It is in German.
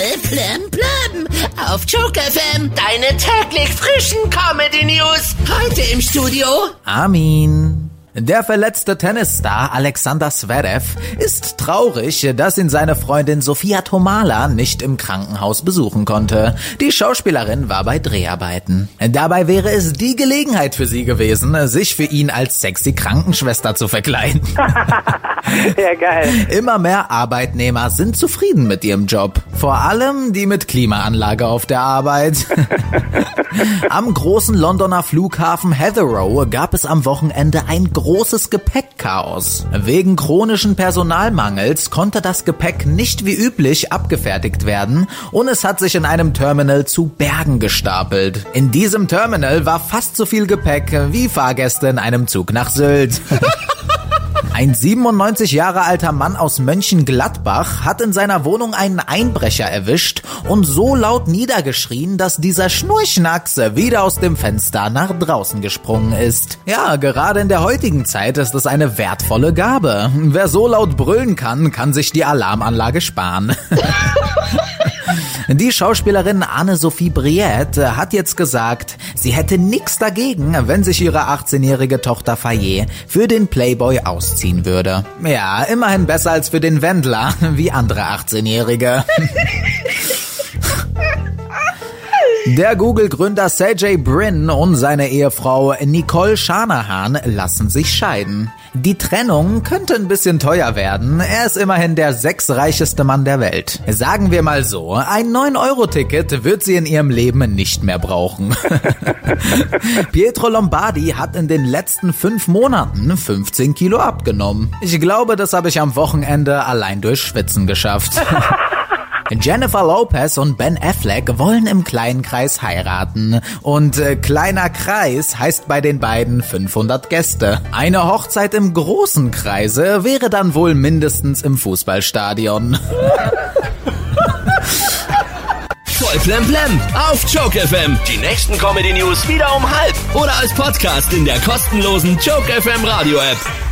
Voll plem plem auf Joke FM. Deine täglich frischen Comedy News. Heute im Studio Armin. Der verletzte Tennisstar Alexander Zverev ist traurig, dass ihn seine Freundin Sofia Tomala nicht im Krankenhaus besuchen konnte. Die Schauspielerin war bei Dreharbeiten. Dabei wäre es die Gelegenheit für sie gewesen, sich für ihn als sexy Krankenschwester zu verkleiden. Ja, geil. Immer mehr Arbeitnehmer sind zufrieden mit ihrem Job. Vor allem die mit Klimaanlage auf der Arbeit. am großen Londoner Flughafen Heathrow gab es am Wochenende ein großes Gepäckchaos. Wegen chronischen Personalmangels konnte das Gepäck nicht wie üblich abgefertigt werden und es hat sich in einem Terminal zu Bergen gestapelt. In diesem Terminal war fast so viel Gepäck wie Fahrgäste in einem Zug nach Sylt. Ein 97 Jahre alter Mann aus Mönchengladbach hat in seiner Wohnung einen Einbrecher erwischt und so laut niedergeschrien, dass dieser Schnurchnacks wieder aus dem Fenster nach draußen gesprungen ist. Ja, gerade in der heutigen Zeit ist es eine wertvolle Gabe. Wer so laut brüllen kann, kann sich die Alarmanlage sparen. Die Schauspielerin Anne-Sophie Briette hat jetzt gesagt, sie hätte nichts dagegen, wenn sich ihre 18-jährige Tochter Faye für den Playboy ausziehen würde. Ja, immerhin besser als für den Wendler, wie andere 18-Jährige. Der Google-Gründer Sergey Brin und seine Ehefrau Nicole Shanahan lassen sich scheiden. Die Trennung könnte ein bisschen teuer werden. Er ist immerhin der sechsreicheste Mann der Welt. Sagen wir mal so, ein 9-Euro-Ticket wird sie in ihrem Leben nicht mehr brauchen. Pietro Lombardi hat in den letzten fünf Monaten 15 Kilo abgenommen. Ich glaube, das habe ich am Wochenende allein durch Schwitzen geschafft. Jennifer Lopez und Ben Affleck wollen im kleinen Kreis heiraten. Und äh, kleiner Kreis heißt bei den beiden 500 Gäste. Eine Hochzeit im großen Kreise wäre dann wohl mindestens im Fußballstadion. Voll plem plem auf Joke FM. Die nächsten Comedy News wieder um halb oder als Podcast in der kostenlosen Joke FM Radio App.